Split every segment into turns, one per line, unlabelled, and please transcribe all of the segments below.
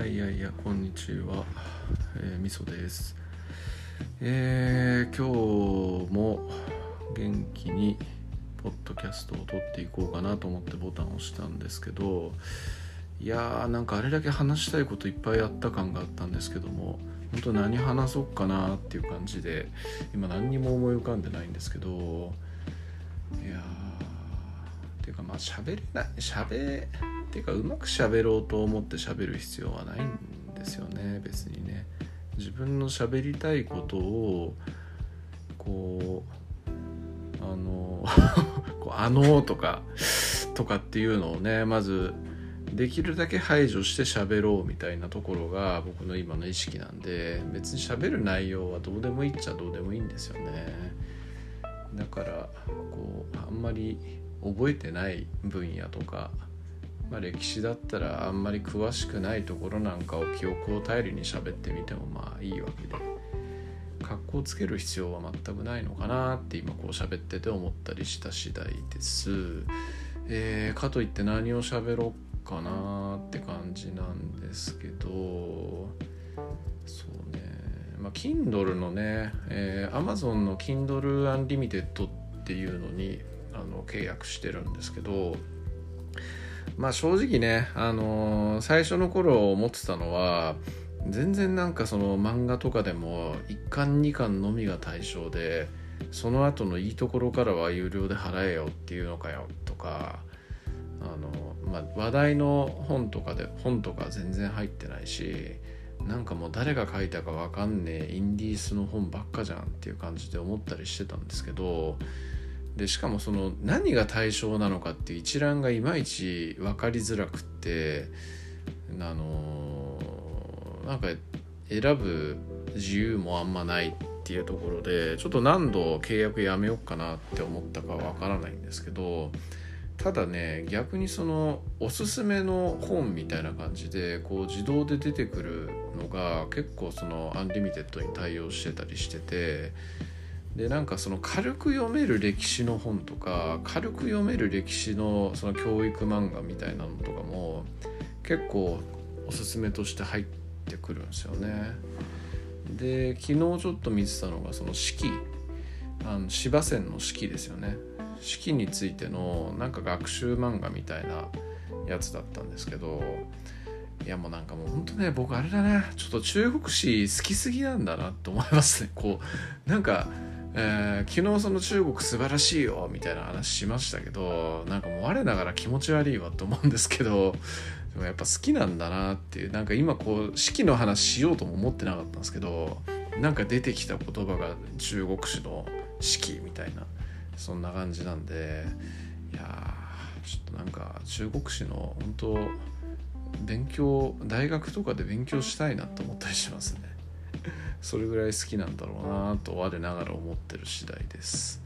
やいやいやこんにちは、えー、みそです。えー、今日も元気にポッドキャストを撮っていこうかなと思ってボタンを押したんですけどいやーなんかあれだけ話したいこといっぱいあった感があったんですけども本当何話そうかなっていう感じで今何にも思い浮かんでないんですけどいやーていうかまあ喋れない喋っていうかうまく喋ろうと思って喋る必要はないんですよね。別にね。自分の喋りたいことをこうあの こうあのとかとかっていうのをねまずできるだけ排除して喋ろうみたいなところが僕の今の意識なんで別に喋る内容はどうでもいいっちゃどうでもいいんですよね。だからこうあんまり覚えてない分野とかまあ、歴史だったらあんまり詳しくないところなんかを記憶を頼りに喋ってみてもまあいいわけで格好つける必要は全くないのかなって今こう喋ってて思ったりした次第です。えー、かといって何を喋ろうかなって感じなんですけどそうねまあ Kindle のね、えー、Amazon の Kindle Unlimited っていうのにあの契約してるんですけどまあ正直ね、あの、最初の頃思ってたのは全然なんかその漫画とかでも1巻2巻のみが対象でその後のいいところからは有料で払えよっていうのかよとかあの、まあ、話題の本とかで本とか全然入ってないしなんかもう誰が書いたか分かんねえインディースの本ばっかじゃんっていう感じで思ったりしてたんですけどでしかもその何が対象なのかっていう一覧がいまいち分かりづらくってあのなんか選ぶ自由もあんまないっていうところでちょっと何度契約やめようかなって思ったかは分からないんですけどただね逆にそのおすすめの本みたいな感じでこう自動で出てくるのが結構その Unlimited に対応してたりしててでなんかその軽く読める歴史の本とか軽く読める歴史のその教育漫画みたいなのとかも結構おすすめとして入ってくるんですよね。で昨日ちょっと見てたのがその史記。あの司馬遷の史記ですよね。史記についてのなんか学習漫画みたいなやつだったんですけどいやもうなんかもうほんとね僕あれだな。ちょっと中国史好きすぎなんだなと思いますね。こうなんかえー、昨日その中国素晴らしいよみたいな話しましたけどなんかもう我ながら気持ち悪いわと思うんですけどでもやっぱ好きなんだなっていうなんか今こう式の話しようとも思ってなかったんですけどなんか出てきた言葉が中国史の式みたいなそんな感じなんでいやちょっとなんか中国史の本当勉強大学とかで勉強したいなと思ったりしますね。それぐらい好きなんだろうなと我ながら思ってる次第です。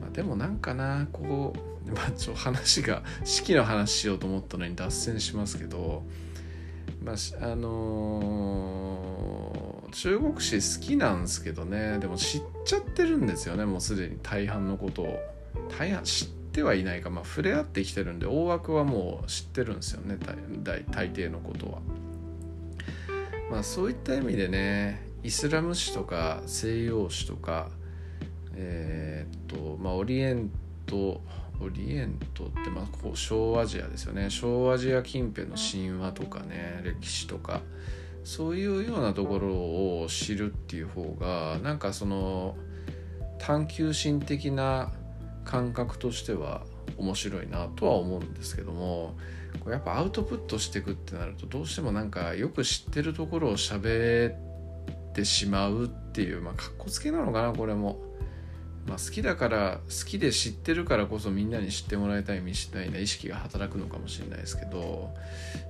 まあ、でもなんかなこう、まあ、ちょ話が式の話しようと思ったのに脱線しますけど、まあ、あのー、中国史好きなんですけどねでも知っちゃってるんですよねもうすでに大半のことを大半知ってはいないか、まあ、触れ合ってきてるんで大枠はもう知ってるんですよね大大抵のことは。まあそういった意味でねイスラム史とか西洋史とかえー、っとまあオリエントオリエントってまあこう小アジアですよね。小アジア近辺の神話とかね歴史とかそういうようなところを知るっていう方がなんかその探求心的な感覚としては面白いなとは思うんですけどもこれやっぱアウトプットしていくってなるとどうしてもなんかよく知ってるところを喋ってってしまうっていうまあかっこつけなのかなこれも。まあ、好きだから好きで知ってるからこそみんなに知ってもらいたいみたいな意識が働くのかもしれないですけど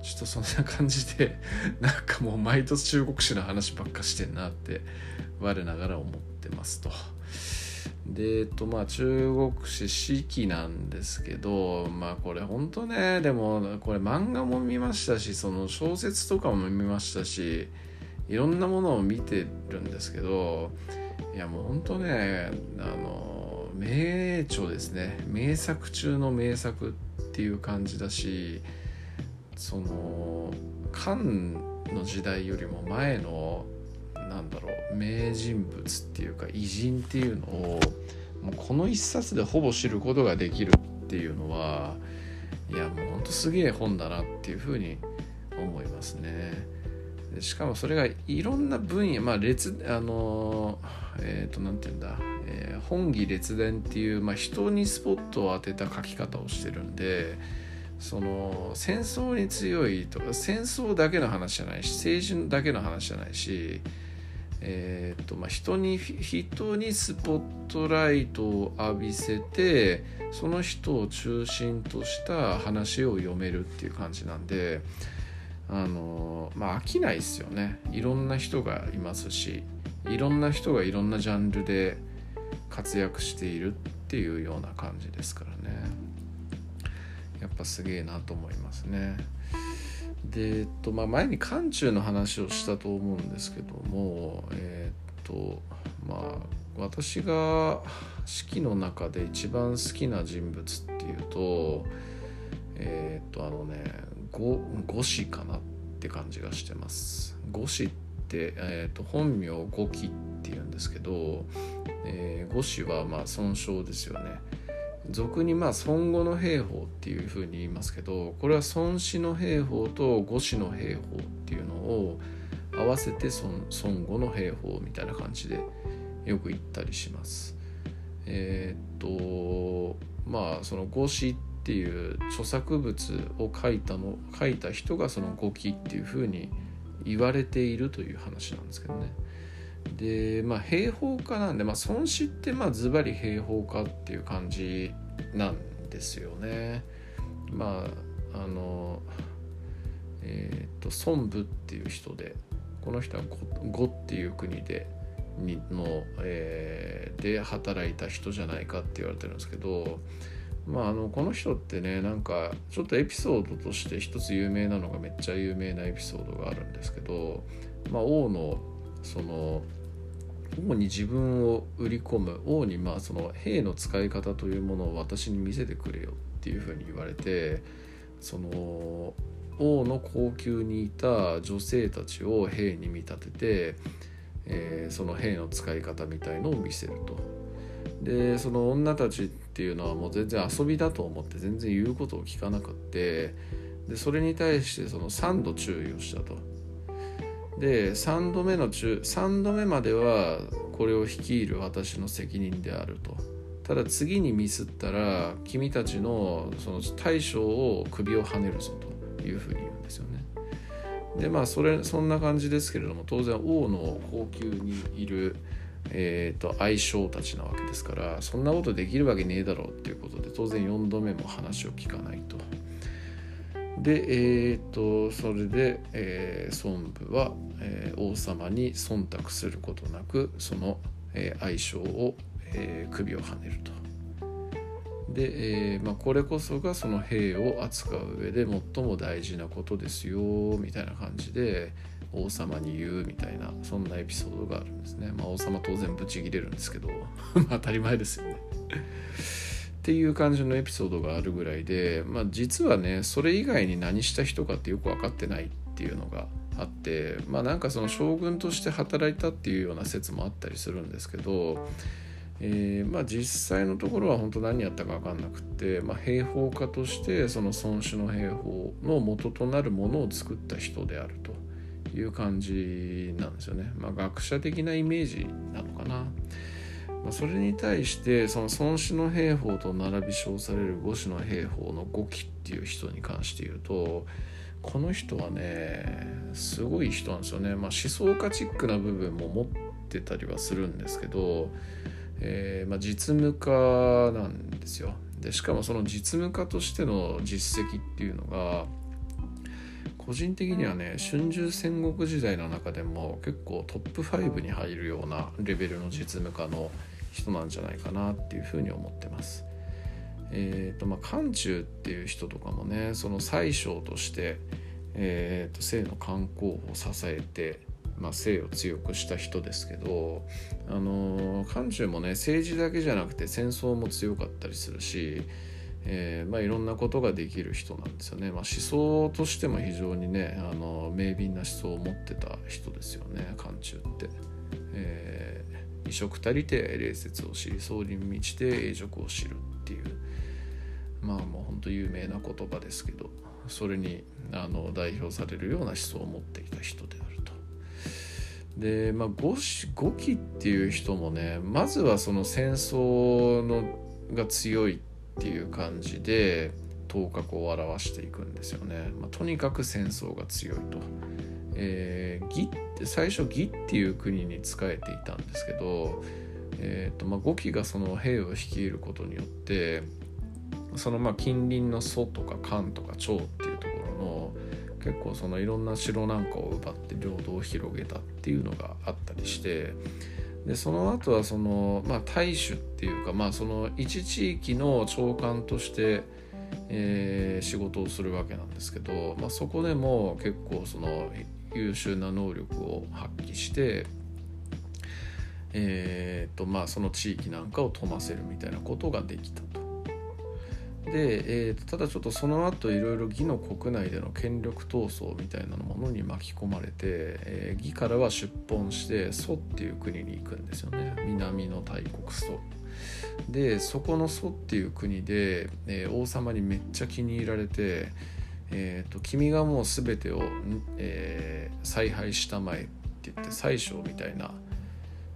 ちょっとそんな感じで なんかもう毎年中国史の話ばっかしてんなって我ながら思ってますと。でえっとまあ中国史四季なんですけどまあこれほんとねでもこれ漫画も見ましたしその小説とかも見ましたしいろんなものを見てるんですけどいやもうほんとねあの名著ですね。名作中の名作っていう感じだしその漢の時代よりも前のなんだろう名人物っていうか偉人っていうのをもうこの一冊でほぼ知ることができるっていうのはいやもうほんとすげえ本だなっていうふうに思いますね。しかもそれがいろんな分野まあ列あのえっ、ー、と何て言うんだ、えー、本義列伝っていう、まあ、人にスポットを当てた書き方をしてるんでその戦争に強いとか戦争だけの話じゃないし政治だけの話じゃないし、えーとまあ、人に人にスポットライトを浴びせてその人を中心とした話を読めるっていう感じなんであのまあ飽きないですよね。いろんな人がいますしいろんな人がいろんなジャンルで活躍しているっていうような感じですからね。やっぱすげえなと思いますね。で、えっとまあ、前に漢中の話をしたと思うんですけどもえっとまあ私が式の中で一番好きな人物っていうとえっとあのね五子かなって感じがしてます。五子って、えーと、本名五木っていうんですけど、えー、五子はまあ尊称ですよね。俗にまあ孫悟の兵法っていうふうに言いますけどこれは孫子の兵法と五子の兵法っていうのを合わせて孫悟の兵法みたいな感じでよく言ったりしますえっ、とまあその五子っていう著作物を書いたの書いた人がその語記っていうふうに言われているという話なんですけどね。でまあ兵法家なんで、まあ、孫子ってまあズバリ兵法家っていう感じなんですよね。まああのえっ、ー、と孫武っていう人でこの人は呉っていう国でにの、えー、で働いた人じゃないかって言われてるんですけどまあ、あのこの人ってねなんかちょっとエピソードとして一つ有名なのがめっちゃ有名なエピソードがあるんですけど、まあ、王のその王に自分を売り込む王にまあその兵の使い方というものを私に見せてくれよっていうふうに言われてその王の高級にいた女性たちを兵に見立てて、えー、その兵の使い方みたいのを見せると。でその女たちっていうのはもう全然遊びだと思って全然言うことを聞かなくってでそれに対してその3度注意をしたと。で3度目の中3度目まではこれを率いる私の責任であると。ただ次にミスったら君たちのその大将を首をはねるぞというふうに言うんですよね。でまあそれそんな感じですけれども当然王の高級にいるえーと、相性たちなわけですからそんなことできるわけねえだろうっていうことで当然4度目も話を聞かないと。で、えーと、それで、えー、孫武は、えー、王様に忖度することなくその、えー、相性を、えー、首をはねると。で、えーまあ、これこそがその兵を扱う上で最も大事なことですよみたいな感じで、王様に言うみたいなそんなエピソードがあるんですねまあ王様当然ブチギレるんですけど 当たり前ですよねっていう感じのエピソードがあるぐらいでまあ実はねそれ以外に何した人かってよく分かってないっていうのがあってまあなんかその将軍として働いたっていうような説もあったりするんですけどえー、まあ実際のところは本当何やったか分かんなくって、まあ、兵法家としてその孫子の兵法の元となるものを作った人であるという感じなんですよね。まあ、学者的なイメージなのかな。まあ、それに対してその孫子の兵法と並び称される五子の兵法の五期っていう人に関して言うとこの人はねすごい人なんですよね。まあ、思想家チックな部分も持ってたりはするんですけど、えー、まあ、実務家なんですよ。でしかもその実務家としての実績っていうのが個人的にはね春秋戦国時代の中でも結構トップ5に入るようなレベルの実務家の人なんじゃないかなっていうふうに思ってます。えーとまあ、漢中っていう人とかもねその宰相として、えーと、姓の観光を支えて、まあ、姓を強くした人ですけど、あのー、漢中もね政治だけじゃなくて戦争も強かったりするしえー、まあ、いろんなことができる人なんですよね、まあ、思想としても非常にねあの明敏な思想を持ってた人ですよね漢中って。えー、異色たりて礼節を知り総理に満ちて永辱を知るっていうまあもう本当有名な言葉ですけどそれにあの代表されるような思想を持っていた人であると。でまあ五五期っていう人もねまずはその戦争のが強いっていう感じで頭角を表していくんですよね。まあ、とにかく戦争が強いと。えー、義って最初義っていう国に仕えていたんですけど、えーとまあ、五期がその兵を率いることによってそのまあ近隣の蘇とか漢とか趙っていうところの結構そのいろんな城なんかを奪って領土を広げたっていうのがあったりしてでその後はそのまあ大衆っていうかまあその一地域の長官として、えー、仕事をするわけなんですけど、まあ、そこでも結構その優秀な能力を発揮してえーとまあ、その地域なんかを富ませるみたいなことができたと。で、えー、ただちょっとその後いろいろ義の国内での権力闘争みたいなものに巻き込まれて、えー、義からは出奔して蘇っていう国に行くんですよね南の大国蘇でそこの蘇っていう国で、えー、王様にめっちゃ気に入られて、えーと、君がもう全てを、えー、采配したまえって言って宰相みたいな、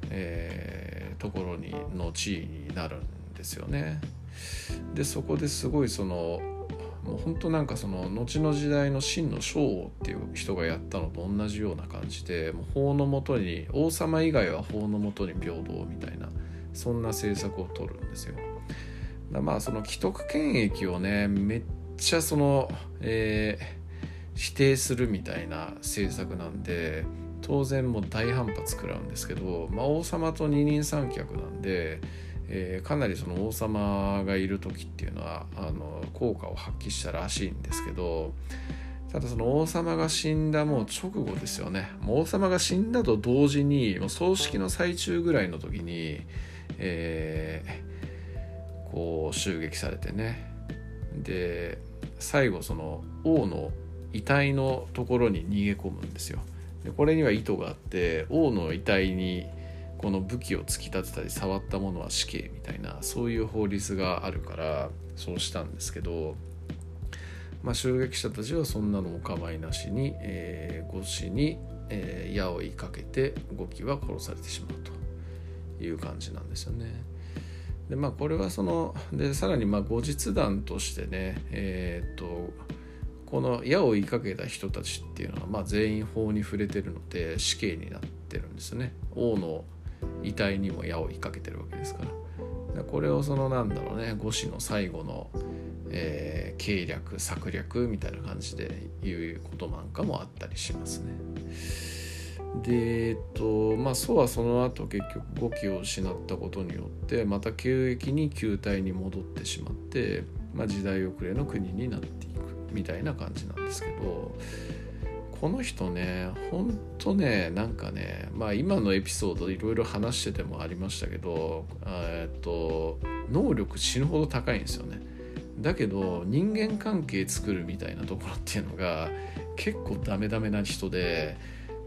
えー、ところにの地位になるんですよね。でそこですごいそのもう本当なんかその後の時代の真の将王っていう人がやったのと同じような感じでもう法のもとに王様以外は法のもとに平等みたいなそんな政策を取るんですよ。まあその既得権益をねめっちゃその、えー、否定するみたいな政策なんで当然もう大反発食らうんですけど、まあ、王様と二人三脚なんで。えー、かなりその王様がいる時っていうのはあの効果を発揮したらしいんですけどただその王様が死んだもう直後ですよねもう王様が死んだと同時にもう葬式の最中ぐらいの時に、えー、こう襲撃されてねで最後その王の遺体のところに逃げ込むんですよでこれには意図があって王の遺体にこの武器を突き立てたり触ったものは死刑みたいなそういう法律があるからそうしたんですけど、まあ、襲撃者たちはそんなのお構いなしに、えー、に、えー、矢を追いかけて五機は殺されてしまうという感じなんですよね。でまあこれはそのでさらにまあ後日談としてねえー、っとこの矢を追いかけた人たちっていうのは、まあ、全員法に触れてるので死刑になってるんですね。王の遺体にも矢を追いかけてるわけですからこれをそのなんだろうね五子の最後の、えー、計略策略みたいな感じで言うことなんかもあったりしますね。でえっとまあ祖はその後結局語気を失ったことによってまた急激に球体に戻ってしまって、まあ、時代遅れの国になっていくみたいな感じなんですけどこの人ねほんとねなんかねまあ今のエピソードいろいろ話しててもありましたけどえっと能力死ぬほど高いんですよね。だけど人間関係作るみたいなところっていうのが結構ダメダメな人で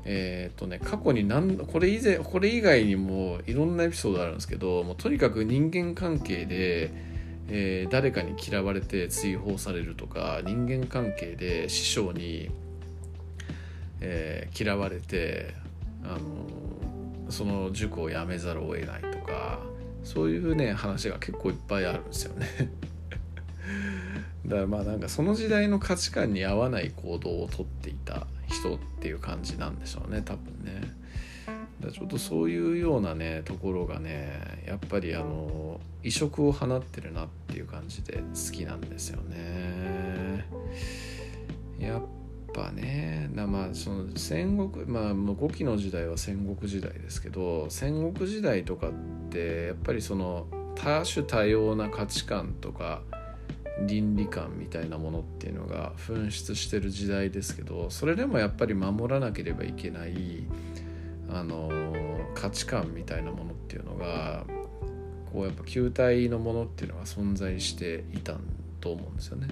えっ、とね過去に何これ以前これ以外にもいろんなエピソードあるんですけどもうとにかく人間関係でえー、誰かに嫌われて追放されるとか人間関係で師匠にえー、嫌われてあのその塾を辞めざるを得ないとかそういうね話が結構いっぱいあるんですよね。だからまあなんかその時代の価値観に合わない行動をとっていた人っていう感じなんでしょうね多分ね。だちょっとそういうようなねところがねやっぱりあの異色を放ってるなっていう感じで好きなんですよね。やっぱねまあその戦国まあもう5期の時代は戦国時代ですけど戦国時代とかってやっぱりその多種多様な価値観とか倫理観みたいなものっていうのが噴出してる時代ですけどそれでもやっぱり守らなければいけないあの価値観みたいなものっていうのがこうやっぱ球体のものっていうのが存在していたと思うんですよね。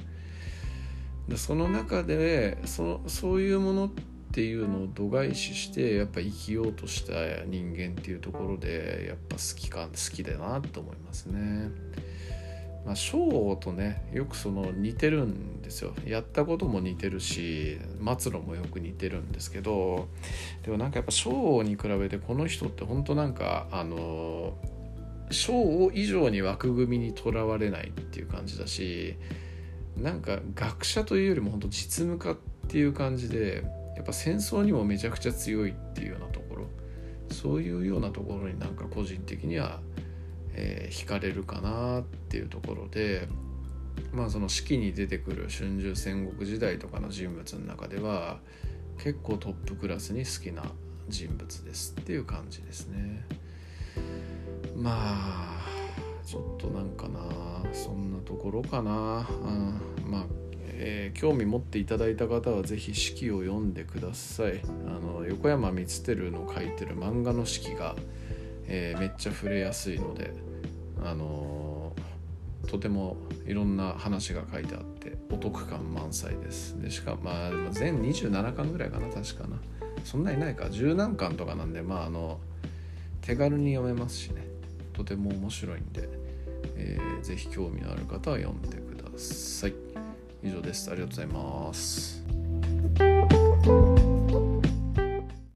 でその中でそのそういうものっていうのを度外視してやっぱ生きようとした人間っていうところでやっぱ好きか好きだなと思いますね。まあ、ショーとねよくその似てるんですよ。やったことも似てるし末路もよく似てるんですけどでもなんかやっぱショーに比べてこの人って本当なんかあのショー以上に枠組みにとらわれないっていう感じだしなんか学者というよりも本当実務家っていう感じでやっぱ戦争にもめちゃくちゃ強いっていうようなところそういうようなところになんか個人的にはえー、惹かれるかなっていうところでまあその式に出てくる春秋戦国時代とかの人物の中では結構トップクラスに好きな人物ですっていう感じですね。まあちょっとなんかなそんなところかな、うん、まあえー、興味持っていただいた方は是非式を読んでください。あの横山光輝の書いてる漫画の式がえー、めっちゃ触れやすいので、あのー、とてもいろんな話が書いてあってお得感満載です。でしかも、まあ、全27巻ぐらいかな確かな。そんなにないか。十何巻とかなんでまああの手軽に読めますしね。とても面白いんで、えー、ぜひ興味のある方は読んでください。以上です。ありがとうございます。